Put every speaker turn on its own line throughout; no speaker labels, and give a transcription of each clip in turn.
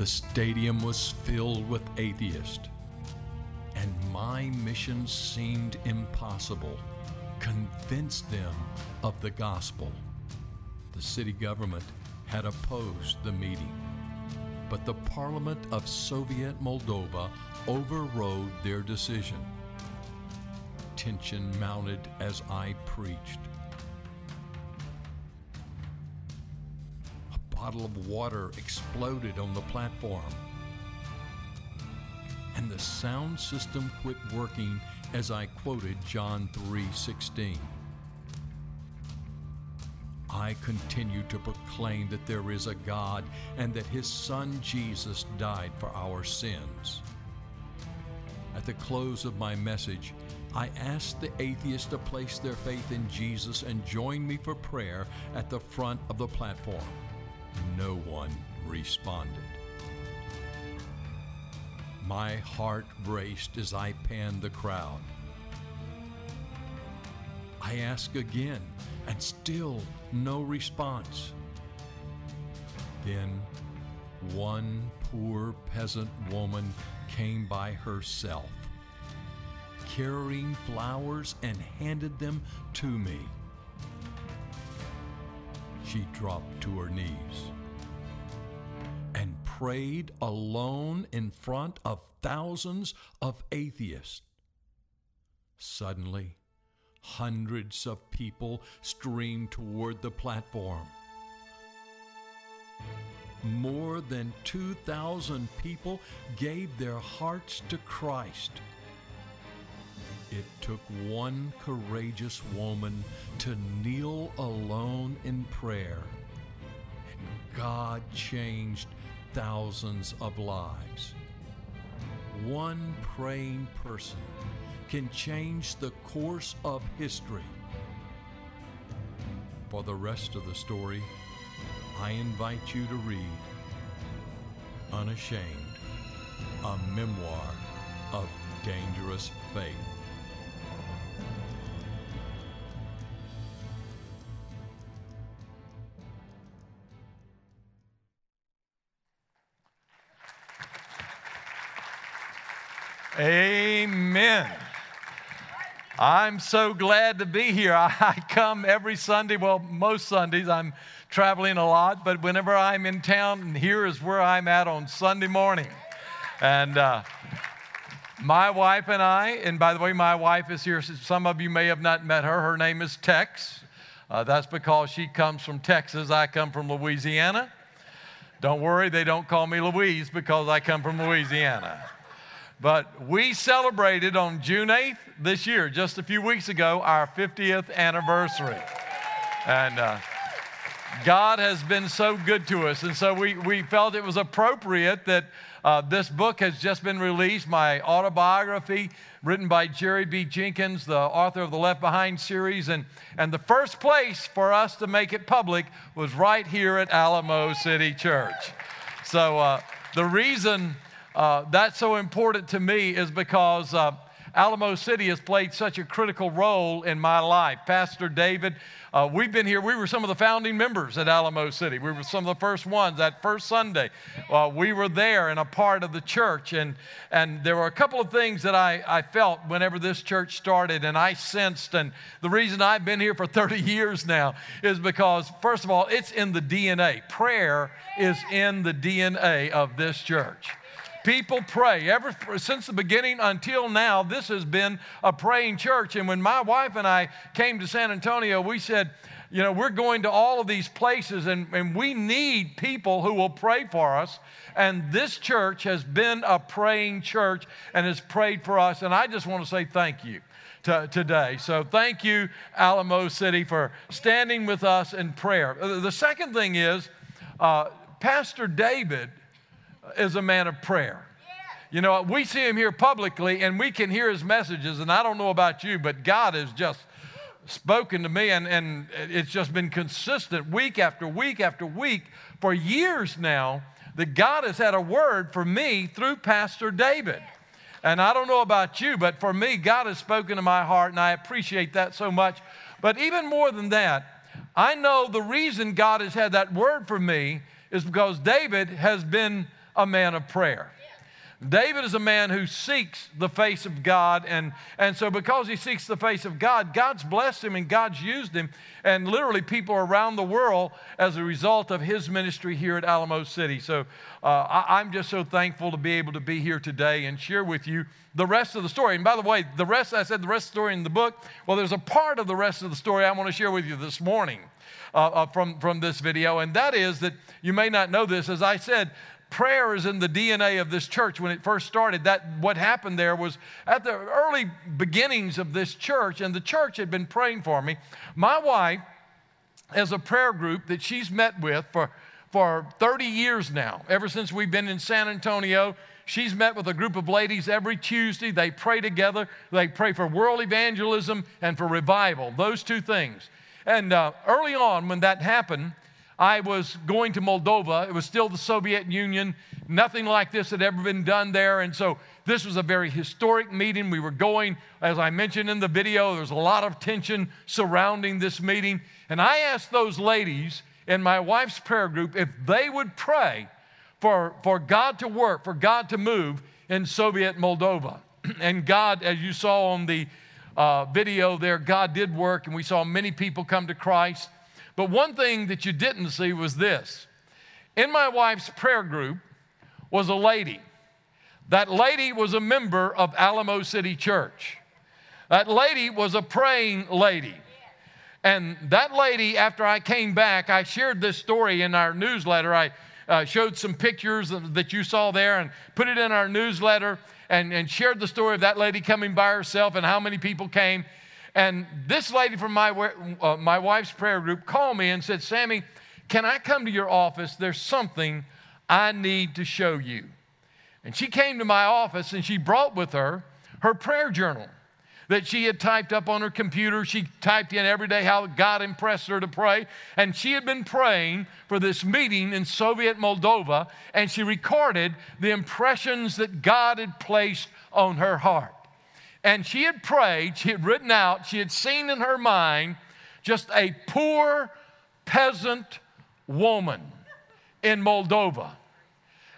The stadium was filled with atheists, and my mission seemed impossible. Convince them of the gospel. The city government had opposed the meeting, but the Parliament of Soviet Moldova overrode their decision. Tension mounted as I preached. Bottle of water exploded on the platform, and the sound system quit working as I quoted John 3:16. I continue to proclaim that there is a God and that his son Jesus died for our sins. At the close of my message, I asked the atheists to place their faith in Jesus and join me for prayer at the front of the platform. No one responded. My heart raced as I panned the crowd. I ask again, and still no response. Then one poor peasant woman came by herself, carrying flowers and handed them to me. She dropped to her knees and prayed alone in front of thousands of atheists. Suddenly, hundreds of people streamed toward the platform. More than 2,000 people gave their hearts to Christ. It took one courageous woman to kneel alone in prayer, and God changed thousands of lives. One praying person can change the course of history. For the rest of the story, I invite you to read Unashamed, a memoir of dangerous faith.
Amen. I'm so glad to be here. I come every Sunday, well, most Sundays. I'm traveling a lot, but whenever I'm in town, here is where I'm at on Sunday morning. And uh, my wife and I, and by the way, my wife is here. Some of you may have not met her. Her name is Tex. Uh, that's because she comes from Texas. I come from Louisiana. Don't worry, they don't call me Louise because I come from Louisiana. But we celebrated on June 8th this year, just a few weeks ago, our 50th anniversary. And uh, God has been so good to us. And so we, we felt it was appropriate that uh, this book has just been released, my autobiography, written by Jerry B. Jenkins, the author of the Left Behind series. And, and the first place for us to make it public was right here at Alamo City Church. So uh, the reason uh, that's so important to me is because uh, Alamo City has played such a critical role in my life. Pastor David, uh, we've been here. We were some of the founding members at Alamo City. We were some of the first ones that first Sunday. Uh, we were there and a part of the church. And, and there were a couple of things that I, I felt whenever this church started, and I sensed. And the reason I've been here for 30 years now is because, first of all, it's in the DNA. Prayer is in the DNA of this church. People pray. Ever since the beginning until now, this has been a praying church. And when my wife and I came to San Antonio, we said, you know, we're going to all of these places and, and we need people who will pray for us. And this church has been a praying church and has prayed for us. And I just want to say thank you. To, today. So, thank you, Alamo City, for standing with us in prayer. The second thing is, uh, Pastor David is a man of prayer. You know, we see him here publicly and we can hear his messages. And I don't know about you, but God has just spoken to me and, and it's just been consistent week after week after week for years now that God has had a word for me through Pastor David. And I don't know about you, but for me, God has spoken to my heart and I appreciate that so much. But even more than that, I know the reason God has had that word for me is because David has been a man of prayer. David is a man who seeks the face of God. And, and so, because he seeks the face of God, God's blessed him and God's used him. And literally, people around the world as a result of his ministry here at Alamo City. So, uh, I, I'm just so thankful to be able to be here today and share with you the rest of the story. And by the way, the rest, I said the rest of the story in the book. Well, there's a part of the rest of the story I want to share with you this morning. Uh, uh, from, from this video, and that is that you may not know this. As I said, prayer is in the DNA of this church. When it first started, that what happened there was at the early beginnings of this church, and the church had been praying for me. My wife has a prayer group that she's met with for, for 30 years now, ever since we've been in San Antonio. She's met with a group of ladies every Tuesday. They pray together. They pray for world evangelism and for revival, those two things. And uh, early on, when that happened, I was going to Moldova. It was still the Soviet Union. Nothing like this had ever been done there. And so this was a very historic meeting. We were going, as I mentioned in the video, there was a lot of tension surrounding this meeting. And I asked those ladies in my wife's prayer group if they would pray for, for God to work, for God to move in Soviet Moldova. and God, as you saw on the uh, video there, God did work, and we saw many people come to Christ. But one thing that you didn't see was this. In my wife's prayer group was a lady. That lady was a member of Alamo City Church. That lady was a praying lady. And that lady, after I came back, I shared this story in our newsletter. I uh, showed some pictures that you saw there and put it in our newsletter and, and shared the story of that lady coming by herself and how many people came. And this lady from my, uh, my wife's prayer group called me and said, Sammy, can I come to your office? There's something I need to show you. And she came to my office and she brought with her her prayer journal that she had typed up on her computer. She typed in every day how God impressed her to pray. And she had been praying for this meeting in Soviet Moldova, and she recorded the impressions that God had placed on her heart. And she had prayed, she had written out, she had seen in her mind just a poor peasant woman in Moldova.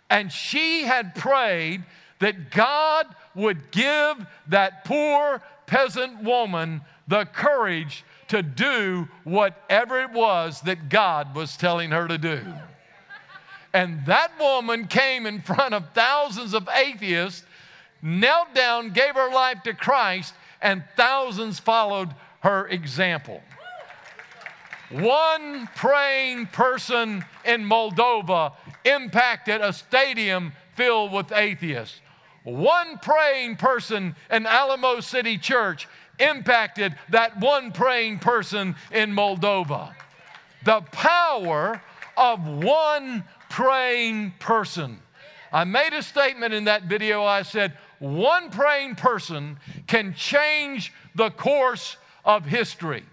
And she had prayed that God would give that poor peasant woman the courage to do whatever it was that God was telling her to do. And that woman came in front of thousands of atheists knelt down, gave her life to Christ, and thousands followed her example. One praying person in Moldova impacted a stadium filled with atheists. One praying person in Alamo City Church impacted that one praying person in Moldova. The power of one praying person. I made a statement in that video. I said, one praying person can change the course of history.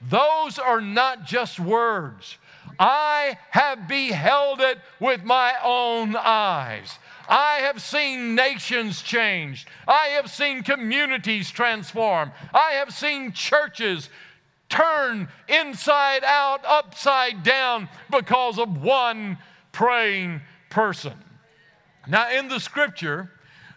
Those are not just words. I have beheld it with my own eyes. I have seen nations changed. I have seen communities transform. I have seen churches turn inside out, upside down because of one praying person. Now, in the scripture,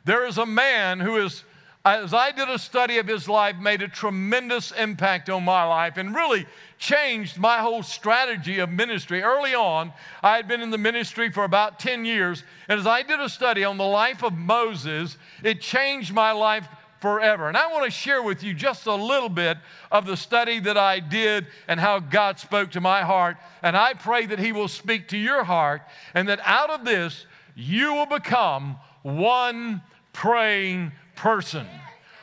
there is a man who is, as I did a study of his life, made a tremendous impact on my life and really changed my whole strategy of ministry. Early on, I had been in the ministry for about 10 years, and as I did a study on the life of Moses, it changed my life forever. And I want to share with you just a little bit of the study that I did and how God spoke to my heart. And I pray that He will speak to your heart and that out of this, you will become one praying person.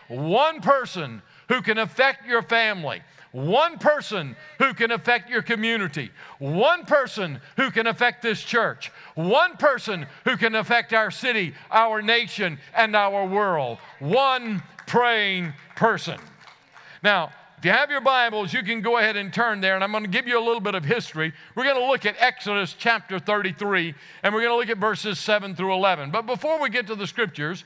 One person who can affect your family. One person who can affect your community. One person who can affect this church. One person who can affect our city, our nation, and our world. One praying person. Now, if you have your Bibles, you can go ahead and turn there, and I'm going to give you a little bit of history. We're going to look at Exodus chapter 33, and we're going to look at verses 7 through 11. But before we get to the scriptures,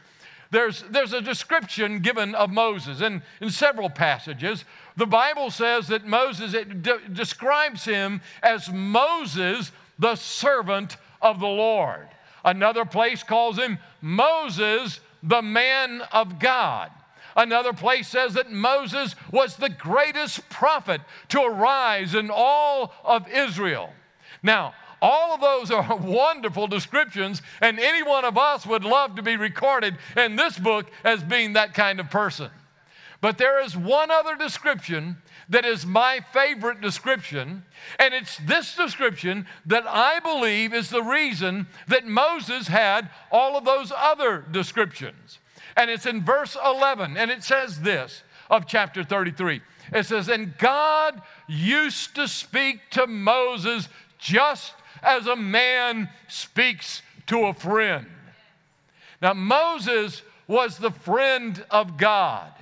there's, there's a description given of Moses in, in several passages. The Bible says that Moses, it de- describes him as Moses, the servant of the Lord. Another place calls him Moses, the man of God. Another place says that Moses was the greatest prophet to arise in all of Israel. Now, all of those are wonderful descriptions, and any one of us would love to be recorded in this book as being that kind of person. But there is one other description that is my favorite description, and it's this description that I believe is the reason that Moses had all of those other descriptions. And it's in verse 11, and it says this of chapter 33. It says, And God used to speak to Moses just as a man speaks to a friend. Now, Moses was the friend of God.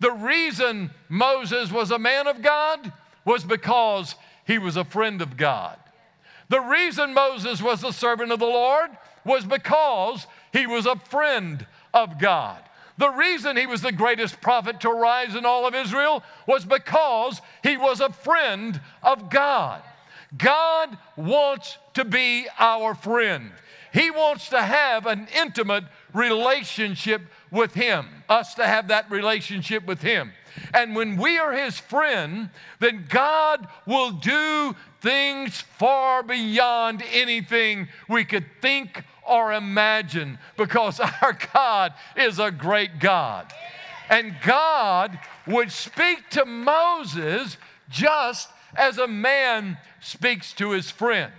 The reason Moses was a man of God was because he was a friend of God. The reason Moses was the servant of the Lord was because he was a friend of God. The reason he was the greatest prophet to rise in all of Israel was because he was a friend of God. God wants to be our friend. He wants to have an intimate relationship with Him, us to have that relationship with Him. And when we are His friend, then God will do things far beyond anything we could think or imagine because our God is a great God. And God would speak to Moses just as a man speaks to his friend.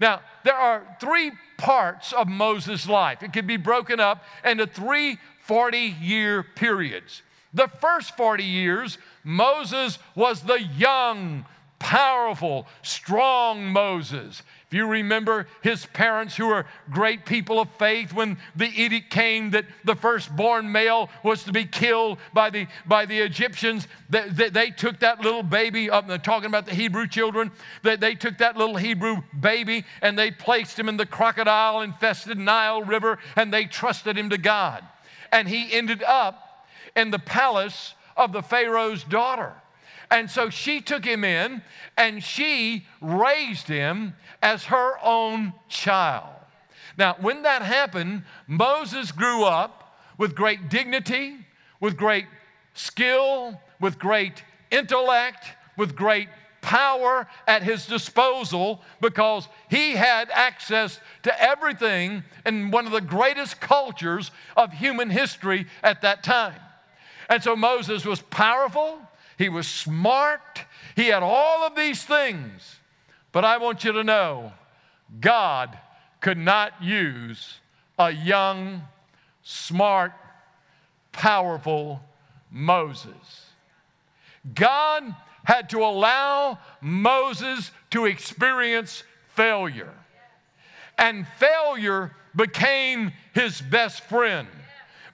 Now, there are three parts of Moses' life. It could be broken up into three 40 year periods. The first 40 years, Moses was the young, powerful, strong Moses. If you remember his parents, who were great people of faith, when the edict came that the firstborn male was to be killed by the, by the Egyptians, they, they, they took that little baby, up, talking about the Hebrew children, they, they took that little Hebrew baby and they placed him in the crocodile infested Nile River and they trusted him to God. And he ended up in the palace of the Pharaoh's daughter. And so she took him in and she raised him as her own child. Now, when that happened, Moses grew up with great dignity, with great skill, with great intellect, with great power at his disposal because he had access to everything in one of the greatest cultures of human history at that time. And so Moses was powerful, he was smart, he had all of these things. But I want you to know God could not use a young, smart, powerful Moses. God had to allow Moses to experience failure. And failure became his best friend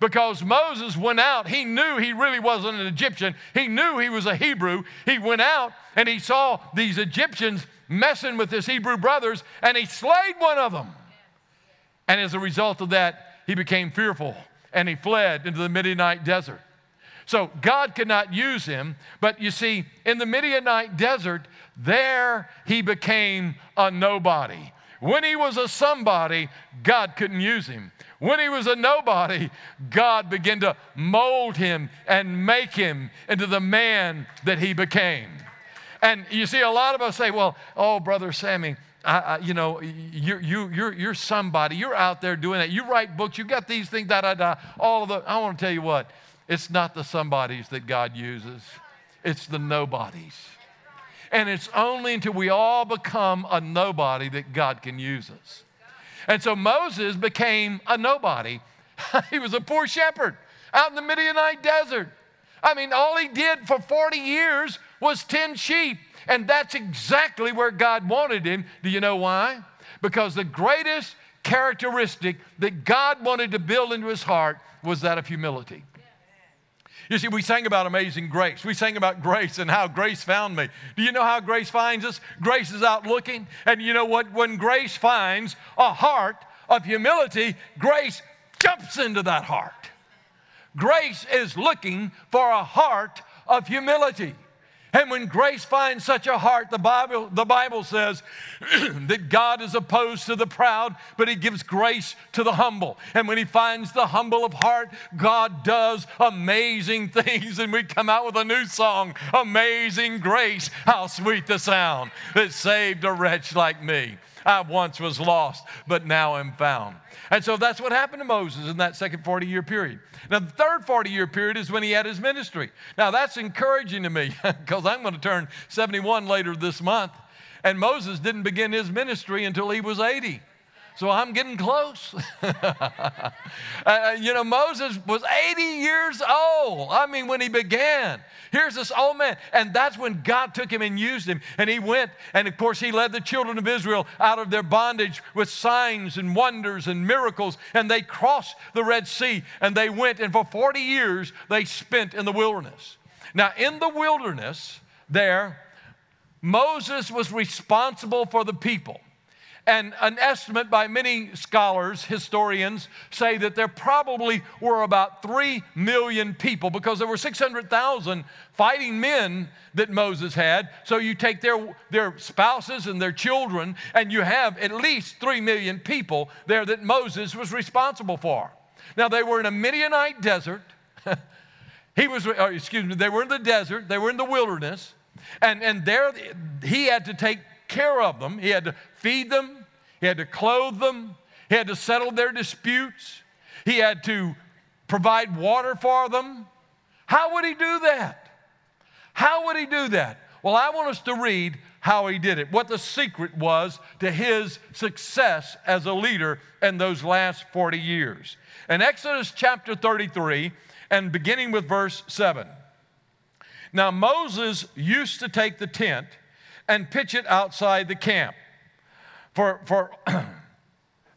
because Moses went out. He knew he really wasn't an Egyptian, he knew he was a Hebrew. He went out and he saw these Egyptians messing with his Hebrew brothers, and he slayed one of them. And as a result of that, he became fearful and he fled into the Midianite desert. So God could not use him, but you see, in the Midianite desert, there he became a nobody. When he was a somebody, God couldn't use him. When he was a nobody, God began to mold him and make him into the man that he became. And you see, a lot of us say, well, oh, Brother Sammy, I, I, you know, you, you, you're, you're somebody. You're out there doing that. You write books. You got these things, da, da, da. All of the, I want to tell you what, it's not the somebodies that God uses, it's the nobodies. And it's only until we all become a nobody that God can use us. And so Moses became a nobody. he was a poor shepherd out in the Midianite desert. I mean, all he did for 40 years was tend sheep. And that's exactly where God wanted him. Do you know why? Because the greatest characteristic that God wanted to build into his heart was that of humility. You see, we sang about amazing grace. We sang about grace and how grace found me. Do you know how grace finds us? Grace is out looking. And you know what? When grace finds a heart of humility, grace jumps into that heart. Grace is looking for a heart of humility. And when grace finds such a heart, the Bible, the Bible says that God is opposed to the proud, but He gives grace to the humble. And when He finds the humble of heart, God does amazing things. And we come out with a new song Amazing Grace. How sweet the sound that saved a wretch like me. I once was lost, but now am found. And so that's what happened to Moses in that second 40 year period. Now, the third 40 year period is when he had his ministry. Now, that's encouraging to me because I'm going to turn 71 later this month. And Moses didn't begin his ministry until he was 80. So I'm getting close. uh, you know, Moses was 80 years old. I mean, when he began. Here's this old man. And that's when God took him and used him. And he went, and of course, he led the children of Israel out of their bondage with signs and wonders and miracles. And they crossed the Red Sea and they went, and for 40 years they spent in the wilderness. Now, in the wilderness, there, Moses was responsible for the people. And an estimate by many scholars, historians, say that there probably were about 3 million people because there were 600,000 fighting men that Moses had. So you take their, their spouses and their children, and you have at least 3 million people there that Moses was responsible for. Now, they were in a Midianite desert. he was, uh, excuse me, they were in the desert, they were in the wilderness, and, and there he had to take care of them. He had to feed them, he had to clothe them, he had to settle their disputes, he had to provide water for them. How would he do that? How would he do that? Well, I want us to read how he did it, what the secret was to his success as a leader in those last 40 years. In Exodus chapter 33, and beginning with verse 7. Now, Moses used to take the tent and pitch it outside the camp, for, for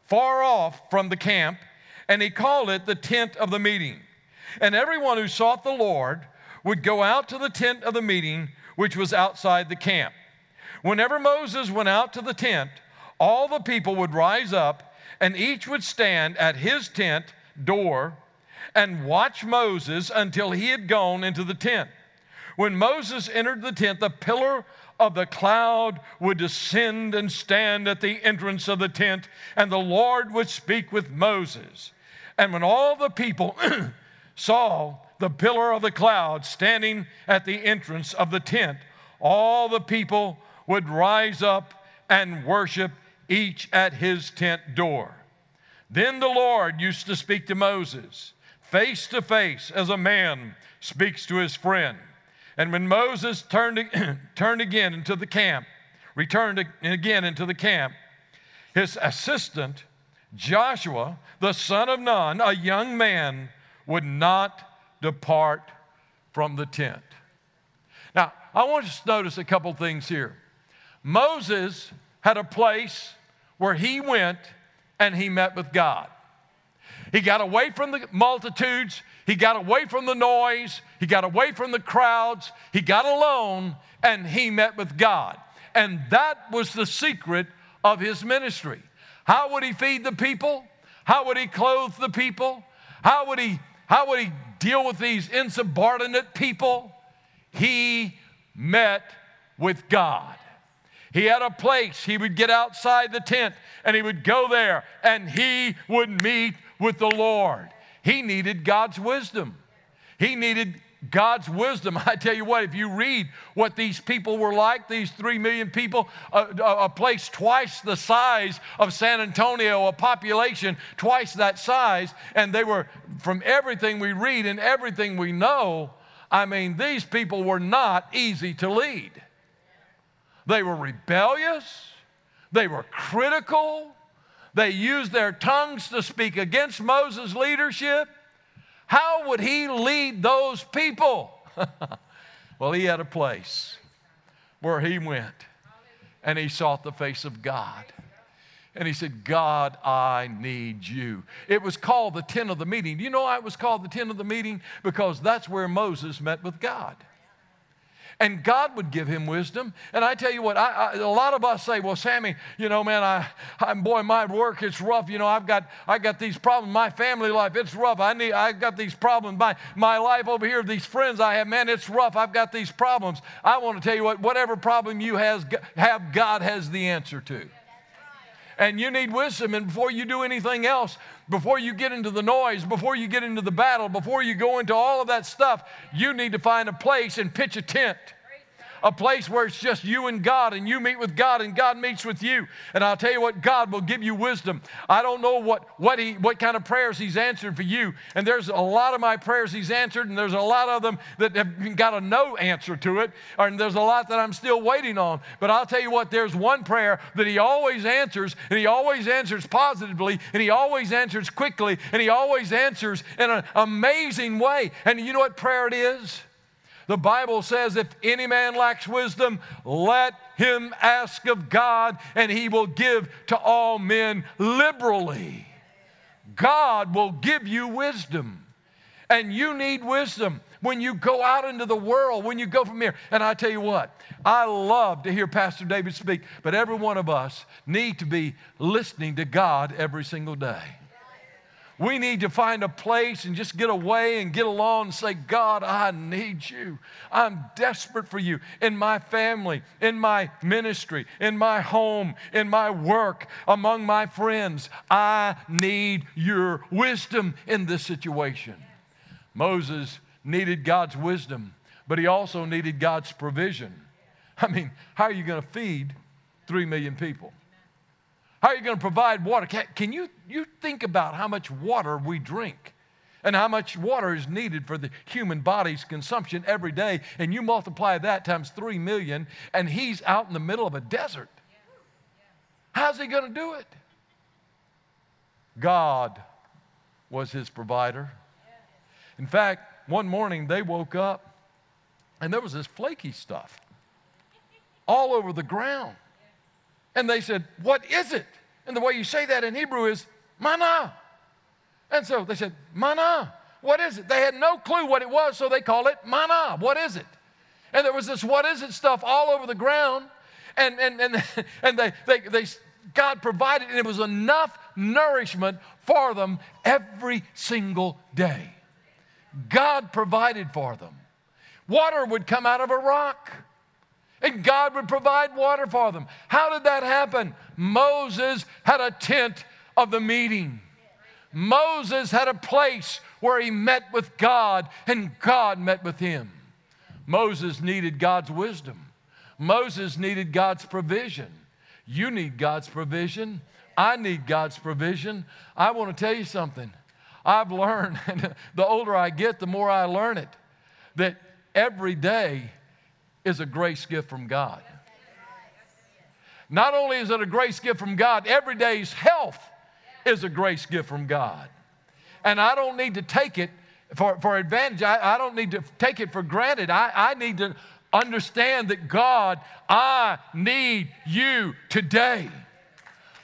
far off from the camp, and he called it the tent of the meeting. And everyone who sought the Lord would go out to the tent of the meeting, which was outside the camp. Whenever Moses went out to the tent, all the people would rise up, and each would stand at his tent door and watch Moses until he had gone into the tent. When Moses entered the tent, the pillar of the cloud would descend and stand at the entrance of the tent, and the Lord would speak with Moses. And when all the people saw the pillar of the cloud standing at the entrance of the tent, all the people would rise up and worship each at his tent door. Then the Lord used to speak to Moses face to face as a man speaks to his friend. And when Moses turned, turned again into the camp, returned again into the camp, his assistant, Joshua, the son of Nun, a young man, would not depart from the tent. Now, I want you to notice a couple things here. Moses had a place where he went and he met with God. He got away from the multitudes. He got away from the noise. He got away from the crowds. He got alone and he met with God. And that was the secret of his ministry. How would he feed the people? How would he clothe the people? How would he, how would he deal with these insubordinate people? He met with God. He had a place. He would get outside the tent and he would go there and he would meet with the Lord. He needed God's wisdom. He needed God's wisdom. I tell you what, if you read what these people were like, these three million people, a, a, place twice the size of San Antonio, a population twice that size, and they were, from everything we read and everything we know, I mean, these people were not easy to lead. They were rebellious, they were critical, they used their tongues to speak against Moses' leadership. How would he lead those people? well, he had a place where he went and he sought the face of God. And he said, God, I need you. It was called the tent of the meeting. You know why it was called the tent of the meeting? Because that's where Moses met with God. And God would give him wisdom. And I tell you what, I, I, a lot of us say, "Well, Sammy, you know, man, I, I, boy, my work it's rough. You know, I've got, I got these problems. My family life it's rough. I need, I've got these problems. My, my life over here, these friends I have, man, it's rough. I've got these problems. I want to tell you what, whatever problem you has, have, God has the answer to. And you need wisdom. And before you do anything else, before you get into the noise, before you get into the battle, before you go into all of that stuff, you need to find a place and pitch a tent a place where it's just you and God, and you meet with God, and God meets with you. And I'll tell you what, God will give you wisdom. I don't know what, what, he, what kind of prayers He's answered for you. And there's a lot of my prayers He's answered, and there's a lot of them that have got a no answer to it, and there's a lot that I'm still waiting on. But I'll tell you what, there's one prayer that He always answers, and He always answers positively, and He always answers quickly, and He always answers in an amazing way. And you know what prayer it is? The Bible says, if any man lacks wisdom, let him ask of God, and he will give to all men liberally. God will give you wisdom, and you need wisdom when you go out into the world, when you go from here. And I tell you what, I love to hear Pastor David speak, but every one of us need to be listening to God every single day. We need to find a place and just get away and get along and say, God, I need you. I'm desperate for you in my family, in my ministry, in my home, in my work, among my friends. I need your wisdom in this situation. Moses needed God's wisdom, but he also needed God's provision. I mean, how are you going to feed three million people? How are you going to provide water? Can, can, you, you think about how much water we drink and how much water is needed for the human body's consumption every day? And you multiply that times three million, and he's out in the middle of a desert. How's he going to do it? God was his provider. In fact, one morning they woke up and there was this flaky stuff all over the ground. And they said, What is it? And the way you say that in Hebrew is manna. And so they said, Manna. What is it? They had no clue what it was, so they called it manna. What is it? And there was this what is it stuff all over the ground. And, and, and, and they, they, they, God provided, and it was enough nourishment for them every single day. God provided for them. Water would come out of a rock. And God would provide water for them. How did that happen? Moses had a tent of the meeting. Moses had a place where he met with God and God met with him. Moses needed God's wisdom. Moses needed God's provision. You need God's provision. I need God's provision. I want to tell you something. I've learned, and the older I get, the more I learn it, that every day is a grace gift from God. Not only is it a grace gift from God, every day's health is a grace gift from God. And I don't need to take it for, for advantage. I, I don't need to take it for granted. I, I need to understand that God, I need you today.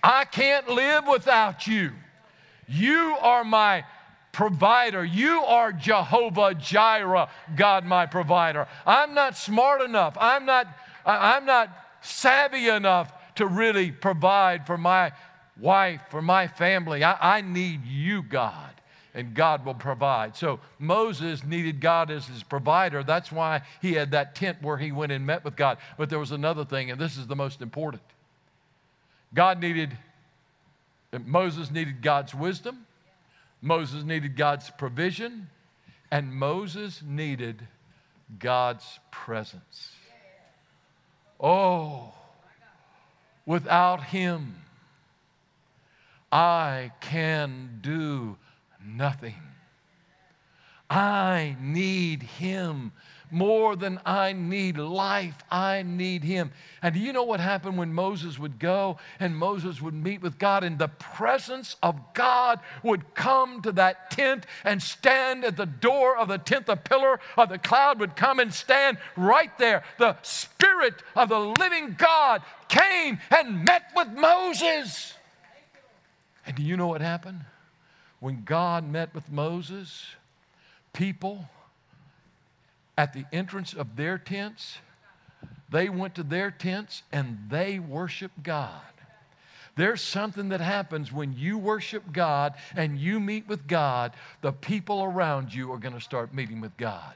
I can't live without you. You are my provider. You are Jehovah Jireh, God my provider. I'm not smart enough. I'm not, I'm not savvy enough to really provide for my wife, for my family. I, I need you, God and God will provide. So Moses needed God as his provider. That's why he had that tent where he went and met with God. But there was another thing, and this is the most important. God needed, Moses needed God's wisdom. Moses needed God's provision, and Moses needed God's presence. Oh, without him, I can do nothing. I need him more than I need life, I need Him. And do you know what happened when Moses would go and Moses would meet with God, and the presence of God would come to that tent and stand at the door of the tent? The pillar of the cloud would come and stand right there. The Spirit of the living God came and met with Moses. And do you know what happened? When God met with Moses, people at the entrance of their tents they went to their tents and they worshiped God. There's something that happens when you worship God and you meet with God, the people around you are going to start meeting with God.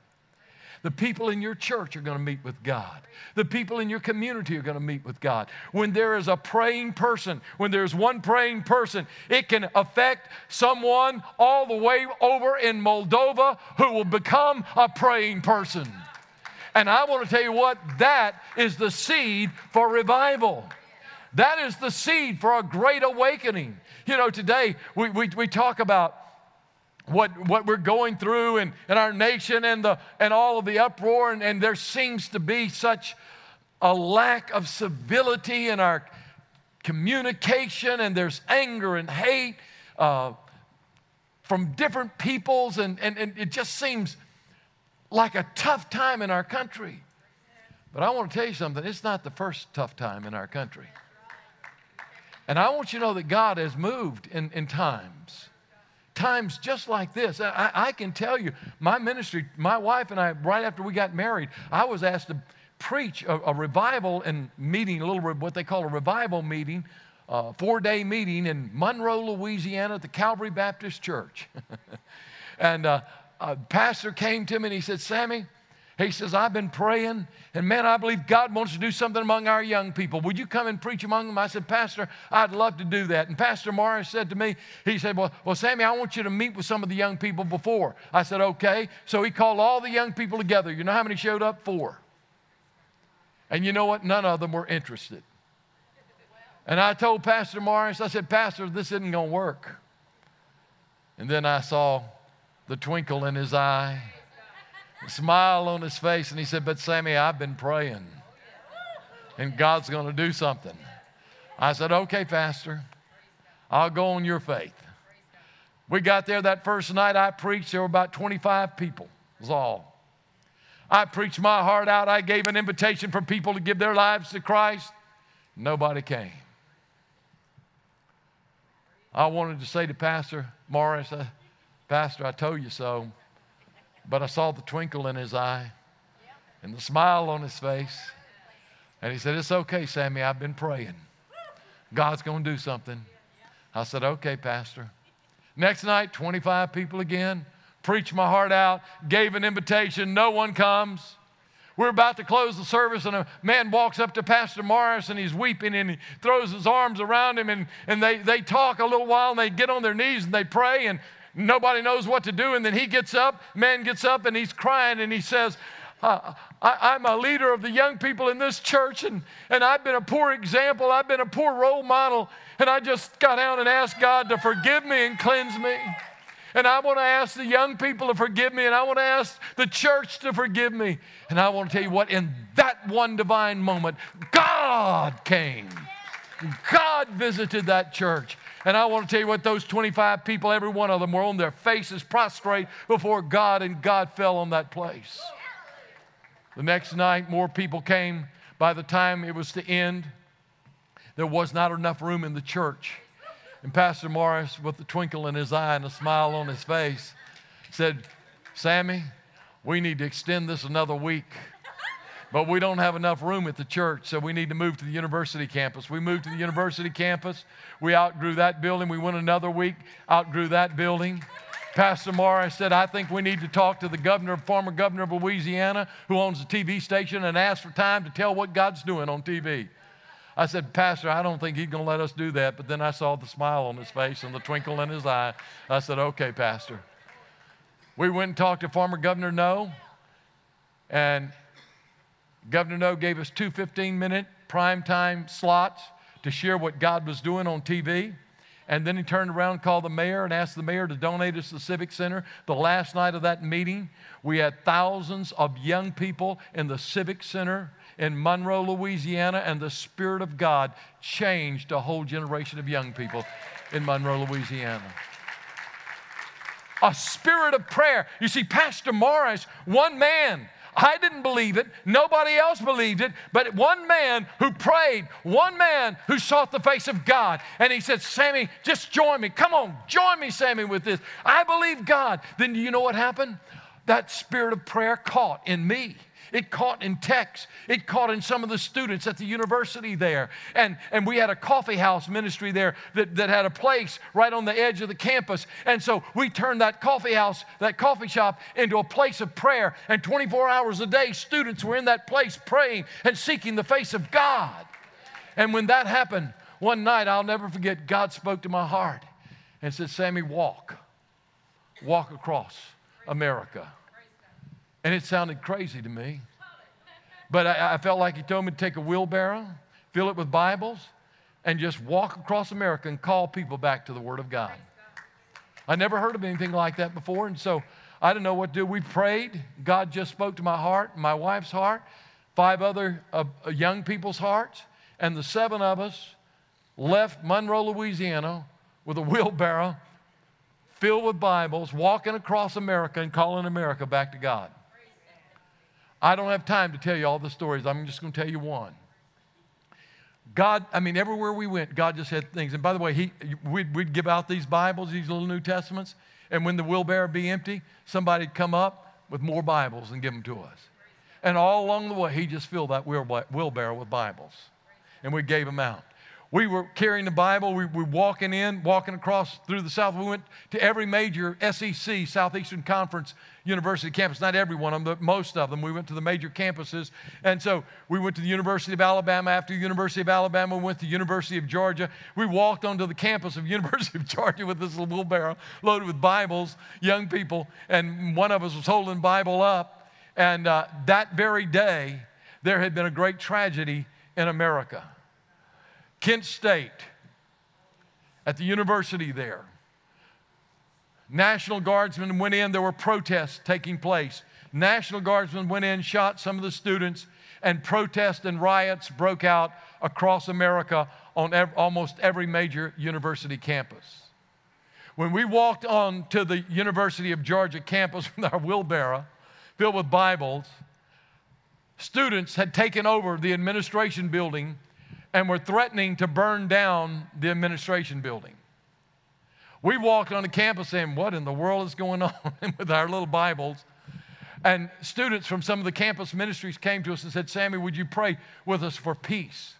The people in your church are going to meet with God. The people in your community are going to meet with God. When there is a praying person, when there's one praying person, it can affect someone all the way over in Moldova who will become a praying person. And I want to tell you what, that is the seed for revival. That is the seed for a great awakening. You know, today we, we, we talk about what, what we're going through in, in our nation and, the, and all of the uproar, and, and there seems to be such a lack of civility in our communication, and there's anger and hate uh, from different peoples, and, and, and it just seems like a tough time in our country. But I want to tell you something it's not the first tough time in our country. And I want you to know that God has moved in, in times times just like this. I, I, can tell you, my ministry, my wife and I, right after we got married, I was asked to preach a, a revival and meeting, a little what they call a revival meeting, uh, four day meeting in Monroe, Louisiana at the Calvary Baptist Church. and uh, a pastor came to me and he said, Sammy, he says, I've been praying, and man, I believe God wants to do something among our young people. Would you come and preach among them? I said, Pastor, I'd love to do that. And Pastor Morris said to me, he said, Well, well Sammy, I want you to meet with some of the young people before. I said, Okay. So he called all the young people together. You know how many showed up? Four. And you know what? None of them were interested. And I told Pastor Morris, I said, Pastor, this isn't going to work. And then I saw the twinkle in his eye smile on his face, and he said, But Sammy, I've been praying, and God's going to do something. I said, Okay, Pastor, I'll go on your faith. We got there that first night I preached, there were about 25 people, was all. I preached my heart out. I gave an invitation for people to give their lives to Christ. Nobody came. I wanted to say to Pastor Morris, uh, Pastor, I told you so. But I saw the twinkle in his eye and the smile on his face. And he said, It's okay, Sammy. I've been praying. God's going to do something. I said, Okay, Pastor. Next night, 25 people again. Preached my heart out, gave an invitation. No one comes. We're about to close the service, and a man walks up to Pastor Morris and he's weeping and he throws his arms around him. And, and they, they talk a little while and they get on their knees and they pray. And Nobody knows what to do. And then he gets up, man gets up, and he's crying and he says, uh, I, am a leader of the young people in this church, and, and I've been a poor example. I've been a poor role model, and I just got down and asked God to forgive me and cleanse me. And I want to ask the young people to forgive me, and I want to ask the church to forgive me. And I want to tell you what, in that one divine moment, God came. God visited that church. And I want to tell you what, those 25 people, every one of them were on their faces prostrate before God, and God fell on that place. The next night, more people came. By the time it was to end, there was not enough room in the church. And Pastor Morris, with a twinkle in his eye and a smile on his face, said, Sammy, we need to extend this another week but we don't have enough room at the church, so we need to move to the university campus. We moved to the university campus. We outgrew that building. We went another week, outgrew that building. Pastor Morris said, I think we need to talk to the governor, former governor of Louisiana, who owns a TV station, and ask for time to tell what God's doing on TV. I said, Pastor, I don't think he's going to let us do that. But then I saw the smile on his face and the twinkle in his eye. I said, okay, Pastor. We went and talked to former Governor Noe, and Governor Noe gave us two 15 minute prime time slots to share what God was doing on TV. And then he turned around, and called the mayor, and asked the mayor to donate us the Civic Center. The last night of that meeting, we had thousands of young people in the Civic Center in Monroe, Louisiana, and the Spirit of God changed a whole generation of young people in Monroe, Louisiana. A spirit of prayer. You see, Pastor Morris, one man, I didn't believe it. Nobody else believed it. But one man who prayed, one man who sought the face of God, and he said, Sammy, just join me. Come on, join me, Sammy, with this. I believe God. Then do you know what happened? that spirit of prayer caught in me. It caught in Tex. It caught in some of the students at the university there. And, and we had a coffee house ministry there that, that had a place right on the edge of the campus. And so we turned that coffee house, that coffee shop, into a place of prayer. And 24 hours a day, students were in that place praying and seeking the face of God. And when that happened, one night, I'll never forget, God spoke to my heart and said, Sammy, walk. Walk across America. And it sounded crazy to me. But I, I, felt like he told me to take a wheelbarrow, fill it with Bibles, and just walk across America and call people back to the Word of God. I never heard of anything like that before, and so I didn't know what to do. We prayed. God just spoke to my heart, my wife's heart, five other uh, uh young people's hearts, and the seven of us left Monroe, Louisiana with a wheelbarrow filled with Bibles, walking across America and calling America back to God. I don't have time to tell you all the stories. I'm just going to tell you one. God, I mean, everywhere we went, God just had things. And by the way, he, we'd, we'd give out these Bibles, these little New Testaments, and when the wheelbarrow would be empty, somebody'd come up with more Bibles and give them to us. And all along the way, he just filled that wheelbarrow with Bibles. And we gave them out. We were carrying the Bible. We were walking in, walking across through the South. We went to every major SEC, Southeastern Conference University campus. Not every one of them, but most of them. We went to the major campuses. And so we went to the University of Alabama. After the University of Alabama, we went to the University of Georgia. We walked onto the campus of University of Georgia with this little wheelbarrow loaded with Bibles, young people. And one of us was holding Bible up. And uh, that very day, there had been a great tragedy in America. Kent State, at the university there. National Guardsmen went in, there were protests taking place. National Guardsmen went in, shot some of the students, and protests and riots broke out across America on ev- almost every major university campus. When we walked on to the University of Georgia campus with our wheelbarrow filled with Bibles, students had taken over the administration building and we were threatening to burn down the administration building. We walked on the campus saying, What in the world is going on with our little Bibles? And students from some of the campus ministries came to us and said, Sammy, would you pray with us for peace?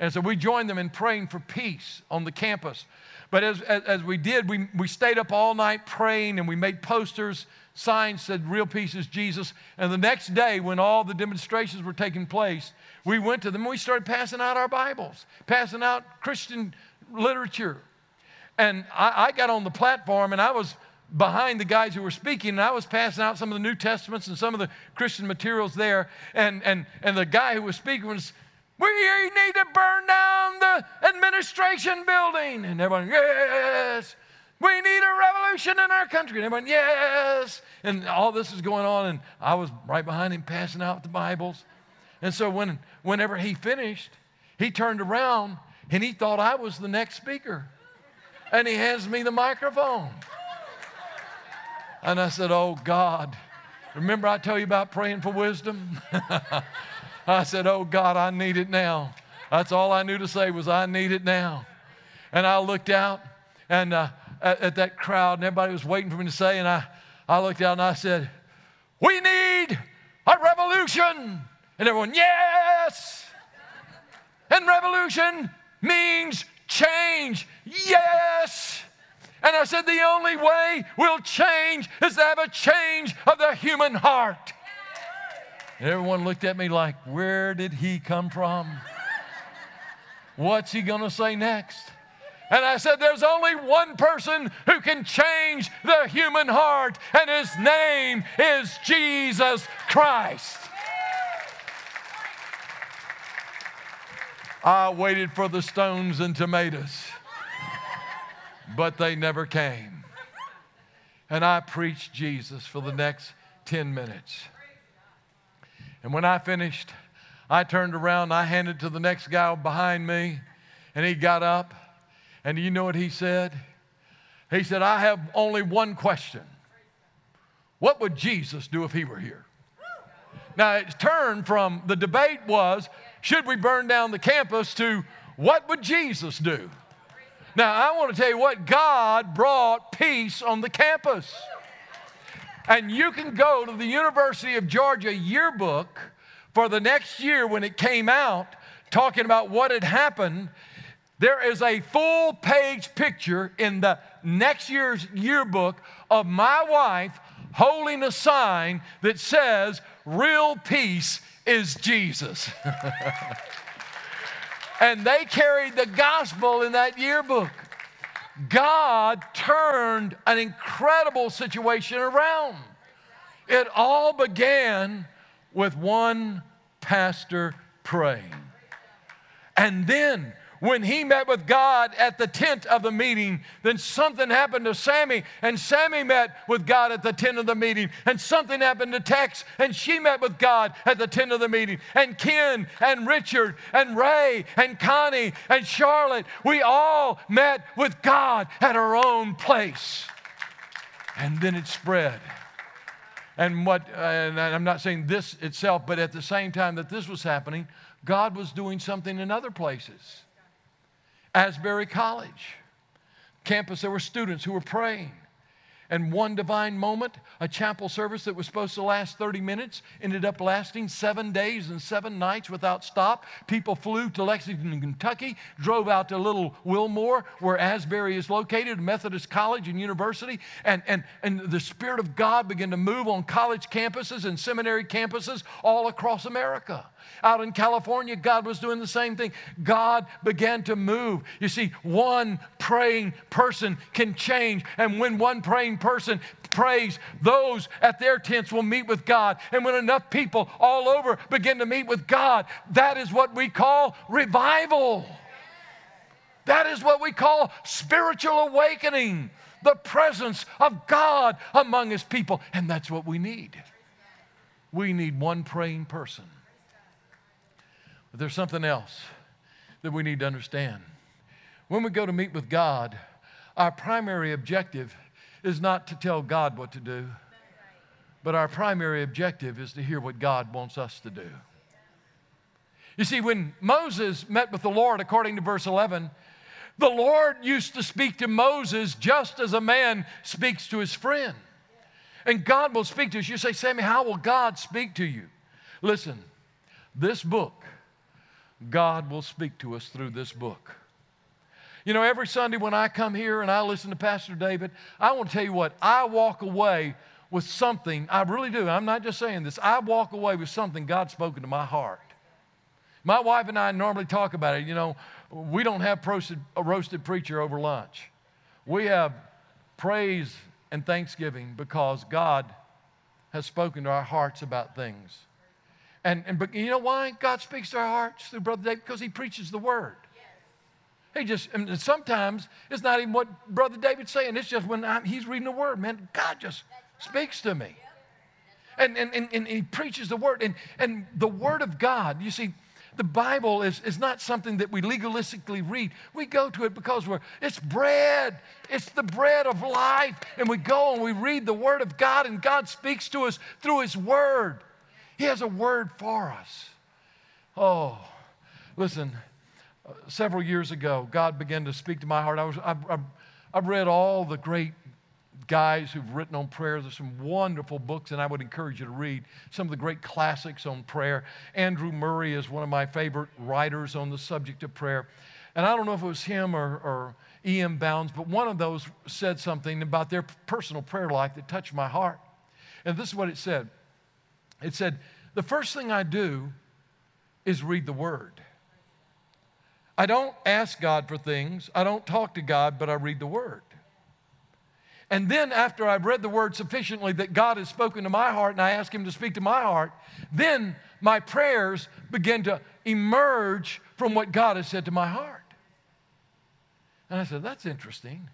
And so we joined them in praying for peace on the campus. But as, as, as, we did, we, we stayed up all night praying and we made posters, signs said, Real peace is Jesus. And the next day, when all the demonstrations were taking place, we went to them and we started passing out our Bibles, passing out Christian literature. And I, I got on the platform and I was behind the guys who were speaking, and I was passing out some of the New Testaments and some of the Christian materials there. And, and, and the guy who was speaking was, We need to burn down the administration building. And everyone, Yes. We need a revolution in our country. And everyone, Yes. And all this is going on, and I was right behind him passing out the Bibles. And so when, whenever he finished, he turned around and he thought I was the next speaker. And he hands me the microphone. And I said, Oh God, remember I tell you about praying for wisdom? I said, Oh God, I need it now. That's all I knew to say was, I need it now. And I looked out and uh, at, at that crowd, and everybody was waiting for me to say, and I, I looked out and I said, We need a revolution. And everyone, yes! And revolution means change. Yes! And I said, the only way we'll change is to have a change of the human heart. And everyone looked at me like, where did he come from? What's he going to say next? And I said, There's only one person who can change the human heart, and his name is Jesus Christ. I waited for the stones and tomatoes, but they never came. And I preached Jesus for the next 10 minutes. And when I finished, I turned around, I handed to the next guy behind me, and he got up. And do you know what he said? He said, I have only one question. What would Jesus do if he were here? Now, it turned from the debate was, should we burn down the campus to what would Jesus do? Now, I want to tell you what God brought peace on the campus. And you can go to the University of Georgia yearbook for the next year when it came out, talking about what had happened. There is a full page picture in the next year's yearbook of my wife holding a sign that says, Real peace is Jesus. and they carried the gospel in that yearbook. God turned an incredible situation around. It all began with one pastor praying. And then when he met with God at the tent of the meeting, then something happened to Sammy, and Sammy met with God at the tent of the meeting, and something happened to Tex, and she met with God at the tent of the meeting, and Ken, and Richard, and Ray, and Connie, and Charlotte, we all met with God at our own place. And then it spread. And what, and I'm not saying this itself, but at the same time that this was happening, God was doing something in other places. Asbury College campus, there were students who were praying. And one divine moment, a chapel service that was supposed to last 30 minutes ended up lasting seven days and seven nights without stop. People flew to Lexington, Kentucky, drove out to Little Wilmore, where Asbury is located, Methodist College and University. And, and, and the Spirit of God began to move on college campuses and seminary campuses all across America. Out in California, God was doing the same thing. God began to move. You see, one praying person can change. And when one praying person prays, those at their tents will meet with God. And when enough people all over begin to meet with God, that is what we call revival. That is what we call spiritual awakening, the presence of God among His people. And that's what we need. We need one praying person. But there's something else that we need to understand. When we go to meet with God, our primary objective is not to tell God what to do, but our primary objective is to hear what God wants us to do. You see, when Moses met with the Lord, according to verse 11, the Lord used to speak to Moses just as a man speaks to his friend. And God will speak to us. You say, Sammy, how will God speak to you? Listen, this book God will speak to us through this book. You know, every Sunday when I come here and I listen to Pastor David, I want to tell you what, I walk away with something. I really do. I'm not just saying this. I walk away with something God's spoken to my heart. My wife and I normally talk about it. You know, we don't have roasted, a roasted preacher over lunch. We have praise and thanksgiving because God has spoken to our hearts about things. And, and but you know why God speaks to our hearts through Brother David? Because he preaches the word. He just, and sometimes it's not even what Brother David's saying. It's just when I'm, he's reading the word, man, God just speaks to me. And, and, and, and he preaches the word. And, and the word of God, you see, the Bible is, is not something that we legalistically read. We go to it because we're, it's bread. It's the bread of life. And we go and we read the Word of God, and God speaks to us through His Word. He has a word for us. Oh, listen, uh, several years ago, God began to speak to my heart. I was, I've, I've, I've read all the great guys who've written on prayer. There's some wonderful books, and I would encourage you to read some of the great classics on prayer. Andrew Murray is one of my favorite writers on the subject of prayer. And I don't know if it was him or, or E.M. Bounds, but one of those said something about their personal prayer life that touched my heart. And this is what it said it said, The first thing I do is read the Word. I don't ask God for things, I don't talk to God, but I read the Word. And then, after I've read the Word sufficiently that God has spoken to my heart and I ask Him to speak to my heart, then my prayers begin to emerge from what God has said to my heart. And I said, That's interesting.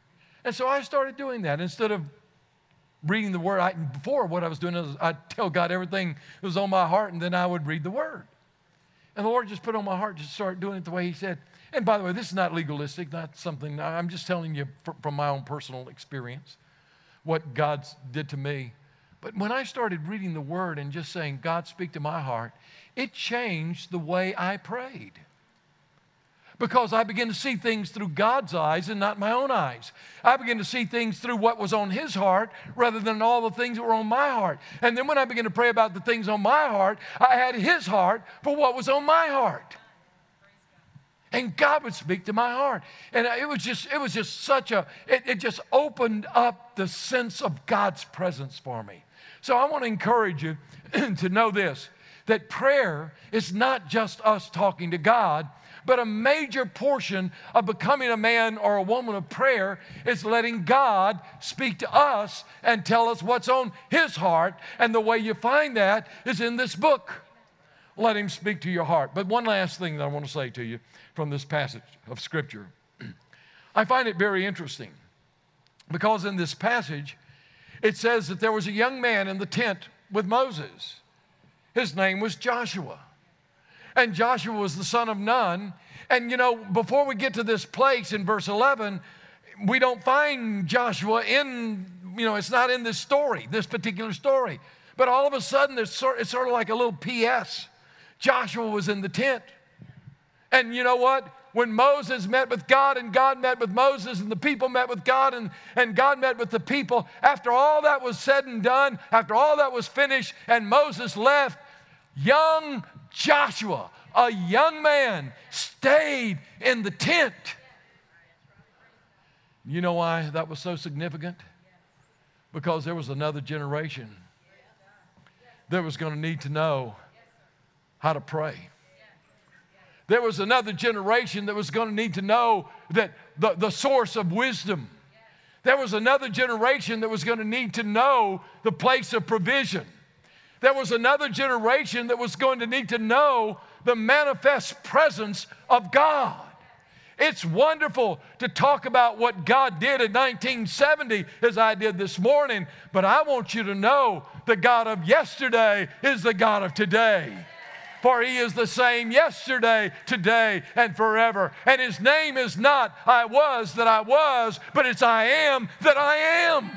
And so I started doing that. Instead of reading the word. I, before, what I was doing is I'd tell God everything that was on my heart, and then I would read the word. And the Lord just put on my heart to start doing it the way He said. And by the way, this is not legalistic, not something, I'm just telling you from my own personal experience what God did to me. But when I started reading the word and just saying, God, speak to my heart, it changed the way I prayed. Because I begin to see things through God's eyes and not my own eyes. I begin to see things through what was on His heart rather than all the things that were on my heart. And then when I began to pray about the things on my heart, I had His heart for what was on my heart. And God would speak to my heart. And it was just, it was just such a, it, it just opened up the sense of God's presence for me. So I want to encourage you to know this that prayer is not just us talking to God, but a major portion of becoming a man or a woman of prayer is letting God speak to us and tell us what's on His heart. And the way you find that is in this book. Let Him speak to your heart. But one last thing that I want to say to you from this passage of Scripture I find it very interesting because in this passage, it says that there was a young man in the tent with Moses. His name was Joshua. And Joshua was the son of Nun. And you know, before we get to this place in verse 11, we don't find Joshua in, you know, it's not in this story, this particular story. But all of a sudden, it's sort, it's sort of like a little P.S. Joshua was in the tent. And you know what? When Moses met with God and God met with Moses and the people met with God and, and God met with the people, after all that was said and done, after all that was finished, and Moses left, young Joshua, a young man, stayed in the tent. You know why that was so significant? Because there was another generation that was going to need to know how to pray. There was another generation that was going to need to know that the, the source of wisdom. There was another generation that was going to need to know the place of provision there was another generation that was going to need to know the manifest presence of God. It's wonderful to talk about what God did in 1970 as I did this morning, but I want you to know the God of yesterday is the God of today. For he is the same yesterday, today, and forever. And his name is not I was that I was, but it's I am that I am.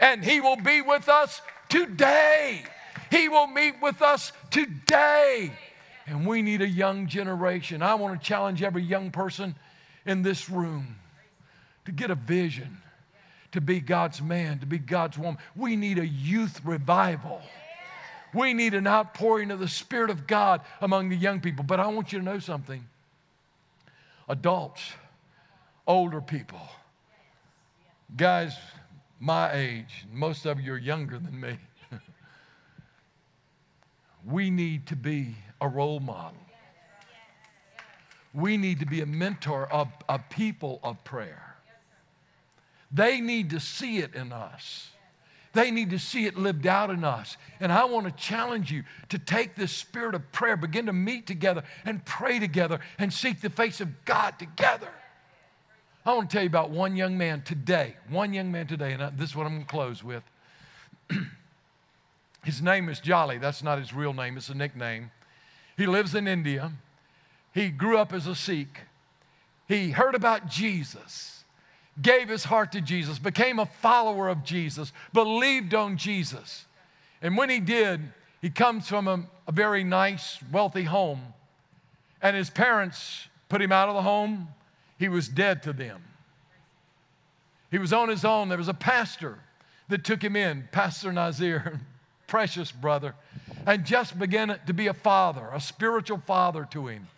And he will be with us today. He will meet with us today. And we need a young generation. I want to challenge every young person in this room to get a vision, to be God's man, to be God's woman. We need a youth revival. We need an outpouring of the Spirit of God among the young people. But I want you to know something adults, older people, guys my age, most of you are younger than me. we need to be a role model. We need to be a mentor of a people of prayer. They need to see it in us. They need to see it lived out in us. And I want to challenge you to take this spirit of prayer, begin to meet together and pray together and seek the face of God together. I want to tell you about one young man today, one young man today, and this is what I'm going to close with. his name is Jolly. That's not his real name, it's a nickname. He lives in India. He grew up as a Sikh. He heard about Jesus, gave his heart to Jesus, became a follower of Jesus, believed on Jesus. And when he did, he comes from a, a very nice, wealthy home. And his parents put him out of the home, he was dead to them. He was on his own. There was a pastor that took him in, Pastor Nazir, precious brother, and just began to be a father, a spiritual father to him,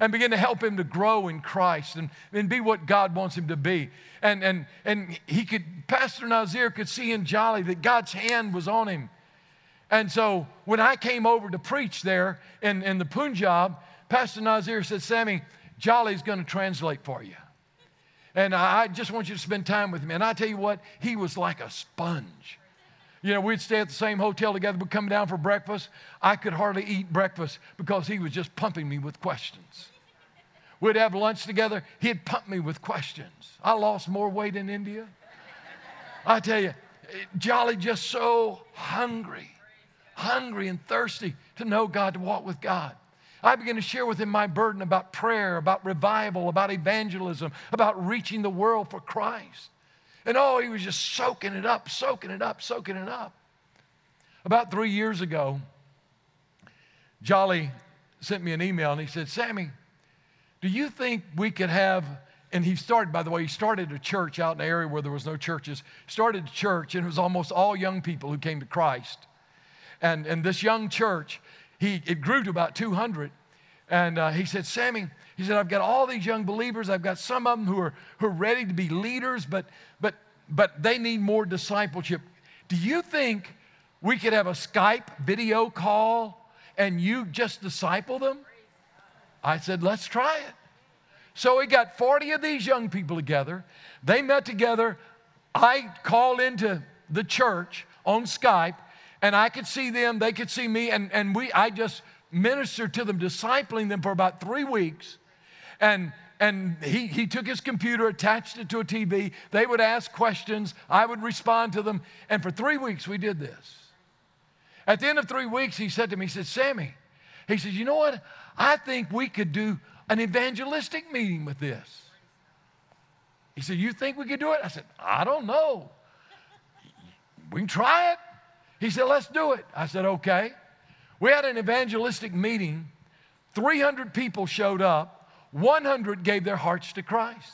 and begin to help him to grow in Christ and, and be what God wants him to be. And, and, and he could, Pastor Nazir could see in Jolly that God's hand was on him. And so when I came over to preach there in, in the Punjab, Pastor Nazir said, Sammy, Jolly's going to translate for you. And I just want you to spend time with me. And I tell you what, he was like a sponge. You know, we'd stay at the same hotel together, but come down for breakfast. I could hardly eat breakfast because he was just pumping me with questions. We'd have lunch together. He'd pump me with questions. I lost more weight in India. I tell you, Jolly just so hungry, hungry and thirsty to know God, to walk with God. I began to share with him my burden about prayer, about revival, about evangelism, about reaching the world for Christ. And oh, he was just soaking it up, soaking it up, soaking it up. About three years ago, Jolly sent me an email and he said, Sammy, Do you think we could have, and he started, by the way, he started a church out in an area where there was no churches, started a church, and it was almost all young people who came to Christ. And, and this young church, he, it grew to about 200. And uh, he said, Sammy, he said, I've got all these young believers. I've got some of them who are, who are ready to be leaders, but, but, but they need more discipleship. Do you think we could have a Skype video call and you just disciple them? I said, let's try it. So we got 40 of these young people together. They met together. I called into the church on Skype and I could see them, they could see me, and, and we, I just ministered to them, discipling them for about three weeks. And, and he, he took his computer, attached it to a TV. They would ask questions, I would respond to them. And for three weeks, we did this. At the end of three weeks, he said to me, he said, Sammy, he said, you know what? I think we could do an evangelistic meeting with this. He said, You think we could do it? I said, I don't know. We can try it. He said, Let's do it. I said, Okay. We had an evangelistic meeting. 300 people showed up, 100 gave their hearts to Christ.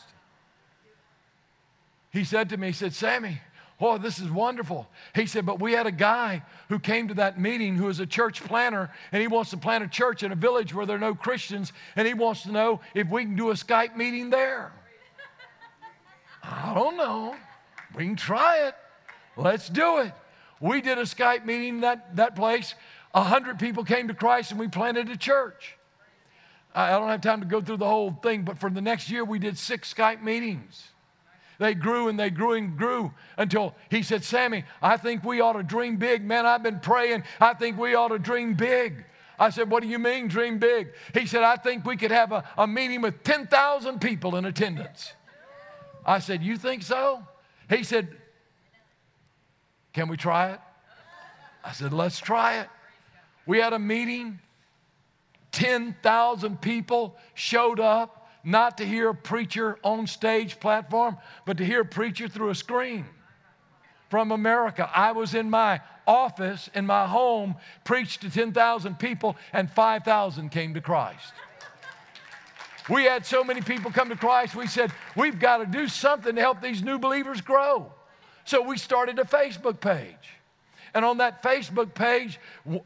He said to me, He said, Sammy, Oh, this is wonderful. He said, but we had a guy who came to that meeting who is a church planner, and he wants to plant a church in a village where there are no Christians, and he wants to know if we can do a Skype meeting there. I don't know. We can try it. Let's do it. We did a Skype meeting that, that place. A hundred people came to Christ and we planted a church. I don't have time to go through the whole thing, but for the next year we did six Skype meetings. They grew and they grew and grew until he said, Sammy, I think we ought to dream big. Man, I've been praying. I think we ought to dream big. I said, What do you mean, dream big? He said, I think we could have a, a meeting with 10,000 people in attendance. I said, You think so? He said, Can we try it? I said, Let's try it. We had a meeting, 10,000 people showed up not to hear a preacher on stage platform, but to hear a preacher through a screen from America. I was in my office in my home, preached to 10,000 people, and 5,000 came to Christ. We had so many people come to Christ, we said, we've got to do something to help these new believers grow. So we started a Facebook page. And on that Facebook page,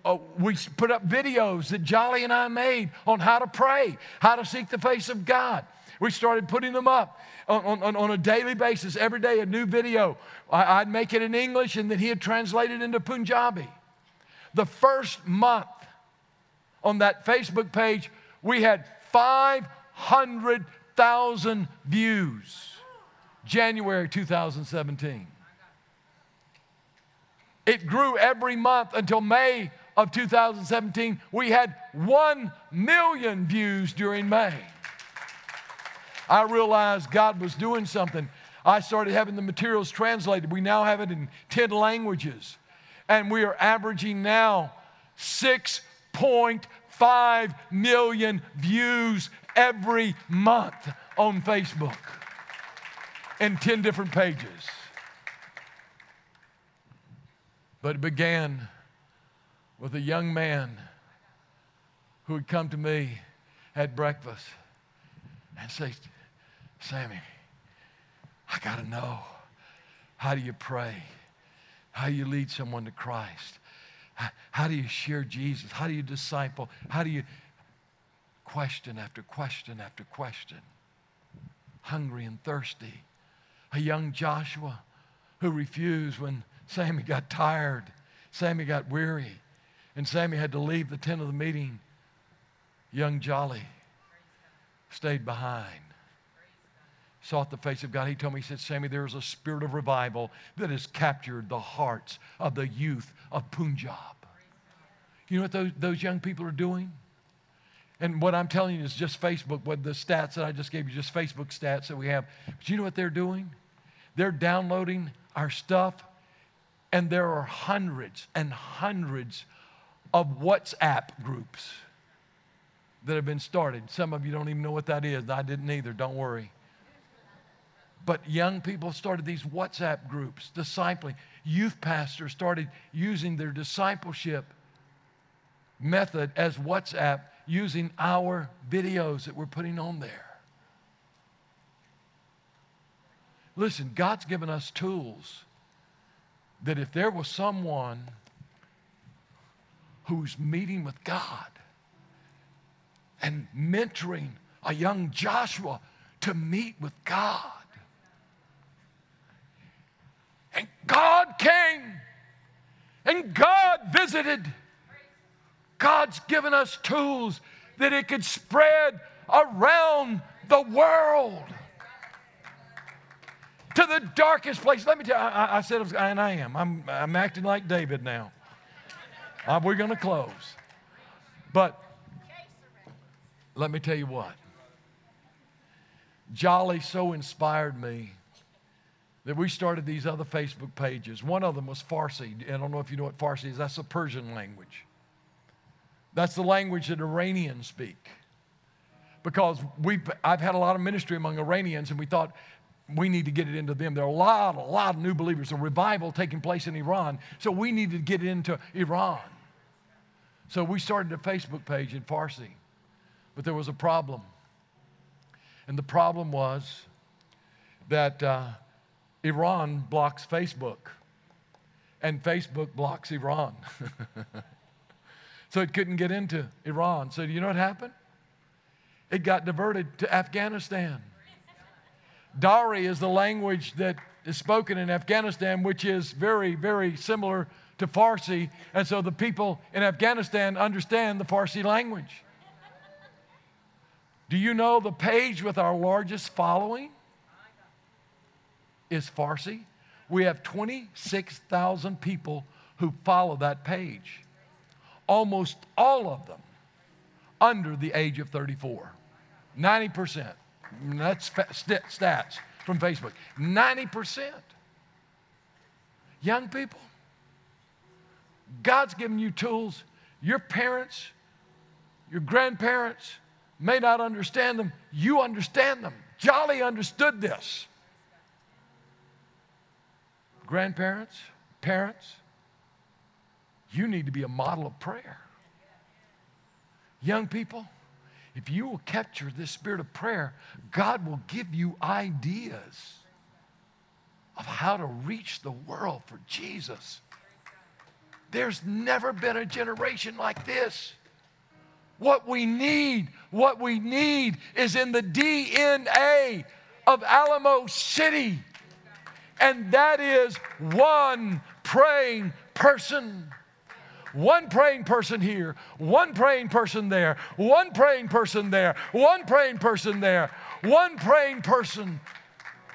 uh, we put up videos that Jolly and I made on how to pray, how to seek the face of God. We started putting them up on, on, on a daily basis, every day, a new video. I, would make it in English and then he had translated into Punjabi. The first month on that Facebook page, we had 500,000 views. January 2017. It grew every month until May of 2017. We had 1 million views during May. I realized God was doing something. I started having the materials translated. We now have it in 10 languages. And we are averaging now 6.5 million views every month on Facebook in 10 different pages. But it began with a young man who would come to me at breakfast and say, Sammy, I got to know how do you pray? How do you lead someone to Christ? How, do you share Jesus? How do you disciple? How do you question after question after question? Hungry and thirsty. A young Joshua who refused when Sammy got tired. Sammy got weary. And Sammy had to leave the tent of the meeting. Young Jolly stayed behind. Sought the face of God. He told me, he said, Sammy, there is a spirit of revival that has captured the hearts of the youth of Punjab. You know what those, those young people are doing? And what I'm telling you is just Facebook, what the stats that I just gave you, just Facebook stats that we have. But you know what they're doing? They're downloading our stuff and there are hundreds and hundreds of WhatsApp groups that have been started. Some of you don't even know what that is. I didn't either, don't worry. But young people started these WhatsApp groups, discipling. Youth pastors started using their discipleship method as WhatsApp. using our videos that we're putting on there. Listen, God's given us tools that if there was someone who's meeting with God and mentoring a young Joshua to meet with God, and God came and God visited, God's given us tools that it could spread around the world to the darkest place. Let me tell you, I, I said, and I am. I'm, I'm acting like David now. Uh, we're going to close. But let me tell you what. Jolly so inspired me that we started these other Facebook pages. One of them was Farsi. I don't know if you know what Farsi is. That's the Persian language. That's the language that Iranians speak. Because we I've had a lot of ministry among Iranians, and we thought we need to get it into them. There are a lot, a lot of new believers, a revival taking place in Iran, so we need to get into Iran. So we started a Facebook page in Farsi, but there was a problem. And the problem was that uh, Iran blocks Facebook, and Facebook blocks Iran. so it couldn't get into Iran. So, you know what happened? It got diverted to Afghanistan. Dari is the language that is spoken in Afghanistan, which is very, very similar to Farsi. And so the people in Afghanistan understand the Farsi language. Do you know the page with our largest following is Farsi? We have 26,000 people who follow that page, almost all of them under the age of 34. 90%. That's stats from Facebook. 90%. Young people, God's given you tools. Your parents, your grandparents may not understand them. You understand them. Jolly understood this. Grandparents, parents, you need to be a model of prayer. Young people, if you will capture this spirit of prayer, God will give you ideas of how to reach the world for Jesus. There's never been a generation like this. What we need, what we need is in the DNA of Alamo City. And that is one praying person. One praying person here, one praying person there, one praying person there, one praying person there, one praying person.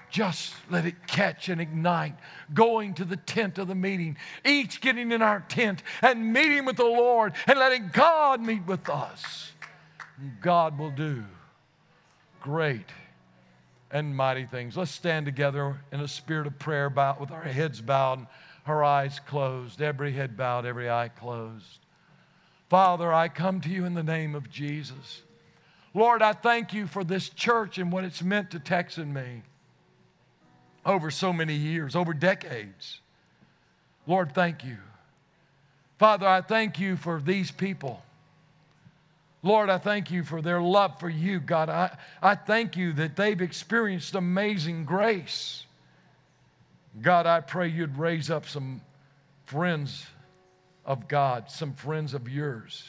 Just let it catch and ignite. Going to the tent of the meeting, each getting in our tent and meeting with the Lord and letting God meet with us. God will do great and mighty things. Let's stand together in a spirit of prayer, bow, with our heads bowed her eyes closed, every head bowed, every eye closed. Father, I come to you in the name of Jesus. Lord, I thank you for this church and what it's meant to Tex and me over so many years, over decades. Lord, thank you. Father, I thank you for these people. Lord, I thank you for their love for you, God. I, I thank you that they've experienced amazing grace. God, I pray you'd raise up some friends of God, some friends of yours.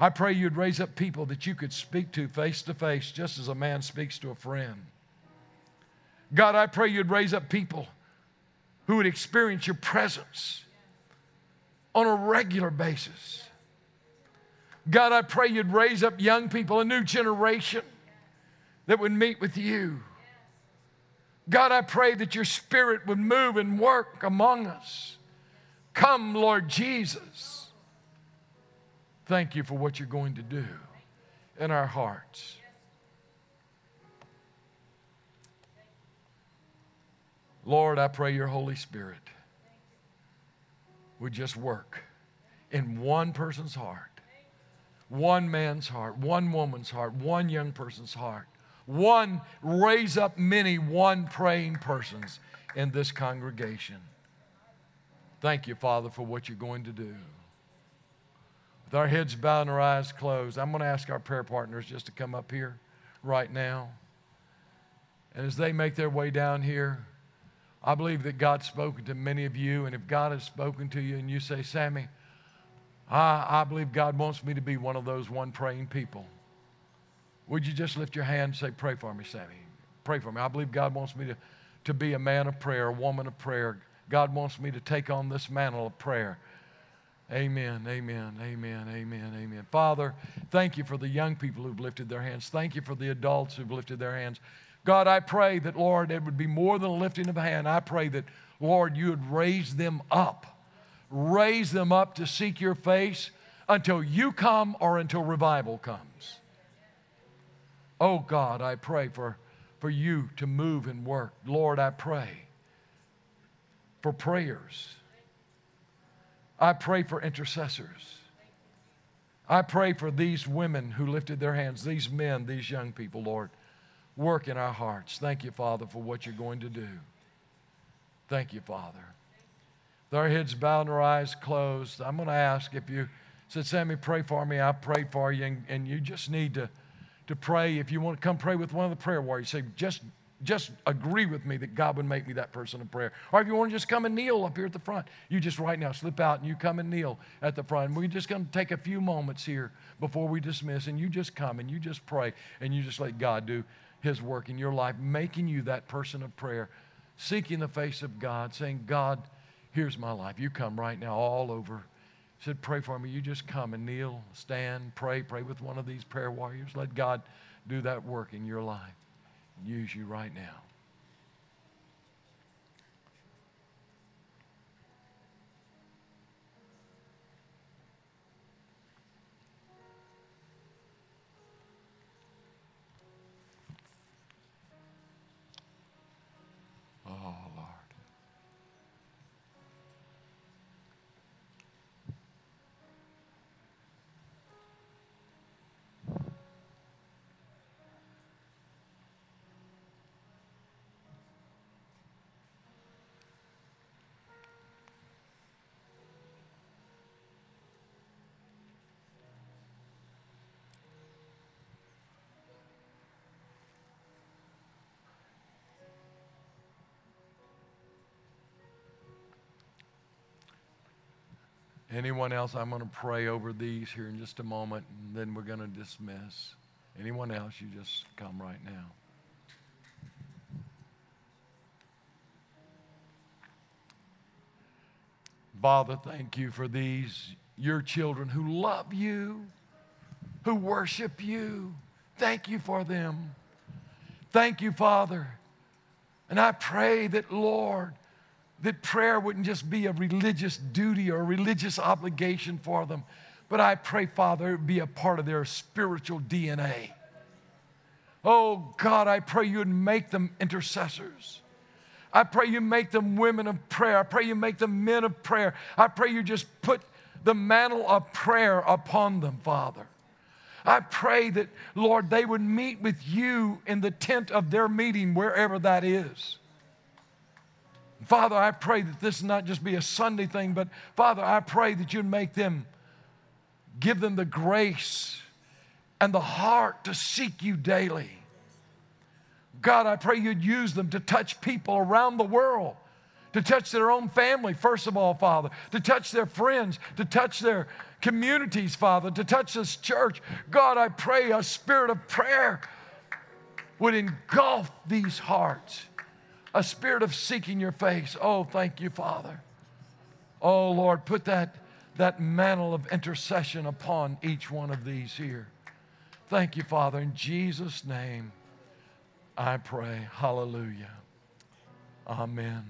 I pray you'd raise up people that you could speak to face to face, just as a man speaks to a friend. God, I pray you'd raise up people who would experience your presence on a regular basis. God, I pray you'd raise up young people, a new generation that would meet with you. God, I pray that your spirit would move and work among us. Come, Lord Jesus. Thank you for what you're going to do in our hearts. Lord, I pray your Holy Spirit would just work in one person's heart, one man's heart, one woman's heart, one young person's heart one, raise up many one praying persons in this congregation. Thank you, Father, for what you're going to do. With our heads bowed and our eyes closed, I'm going to ask our prayer partners just to come up here right now. And as they make their way down here, I believe that God's spoken to many of you. And if God has spoken to you and you say, Sammy, I, I believe God wants me to be one of those one praying people, would you just lift your hand and say, Pray for me, Sammy? Pray for me. I believe God wants me to, to be a man of prayer, a woman of prayer. God wants me to take on this mantle of prayer. Amen, amen, amen, amen, amen. Father, thank you for the young people who've lifted their hands. Thank you for the adults who've lifted their hands. God, I pray that, Lord, it would be more than a lifting of a hand. I pray that, Lord, you would raise them up. Raise them up to seek your face until you come or until revival comes. Oh, God, I pray for, for you to move and work. Lord, I pray for prayers. I pray for intercessors. I pray for these women who lifted their hands, these men, these young people, Lord. Work in our hearts. Thank you, Father, for what you're going to do. Thank you, Father. With our heads bowed and our eyes closed, I'm going to ask if you said, Sammy, pray for me. I pray for you. And, and you just need to, to pray. If you want to come pray with one of the prayer warriors, say, just, just agree with me that God would make me that person of prayer. Or if you want to just come and kneel up here at the front, you just right now slip out and you come and kneel at the front. And we're just going to take a few moments here before we dismiss, and you just come and you just pray and you just let God do his work in your life, making you that person of prayer, seeking the face of God, saying, God, here's my life. You come right now all over. Said, Pray for me. You just come and kneel, stand, pray, pray with one of these prayer warriors. Let God do that work in your life. Use you right now. Anyone else? I'm going to pray over these here in just a moment, and then we're going to dismiss. Anyone else, you just come right now. Father, thank you for these, your children who love you, who worship you. Thank you for them. Thank you, Father. And I pray that, Lord, that prayer wouldn't just be a religious duty or a religious obligation for them, but I pray, Father, it be a part of their spiritual DNA. Oh God, I pray you'd make them intercessors. I pray you make them women of prayer. I pray you make them men of prayer. I pray you just put the mantle of prayer upon them, Father. I pray that, Lord, they would meet with you in the tent of their meeting, wherever that is. Father, I pray that this not just be a Sunday thing, but Father, I pray that you'd make them, give them the grace and the heart to seek you daily. God, I pray you'd use them to touch people around the world, to touch their own family, first of all, Father, to touch their friends, to touch their communities, Father, to touch this church. God, I pray a spirit of prayer would engulf these hearts a spirit of seeking your face. Oh, thank you, Father. Oh, Lord, put that, that mantle of intercession upon each one of these here. Thank you, Father. In Jesus' name, I pray. Hallelujah. Amen.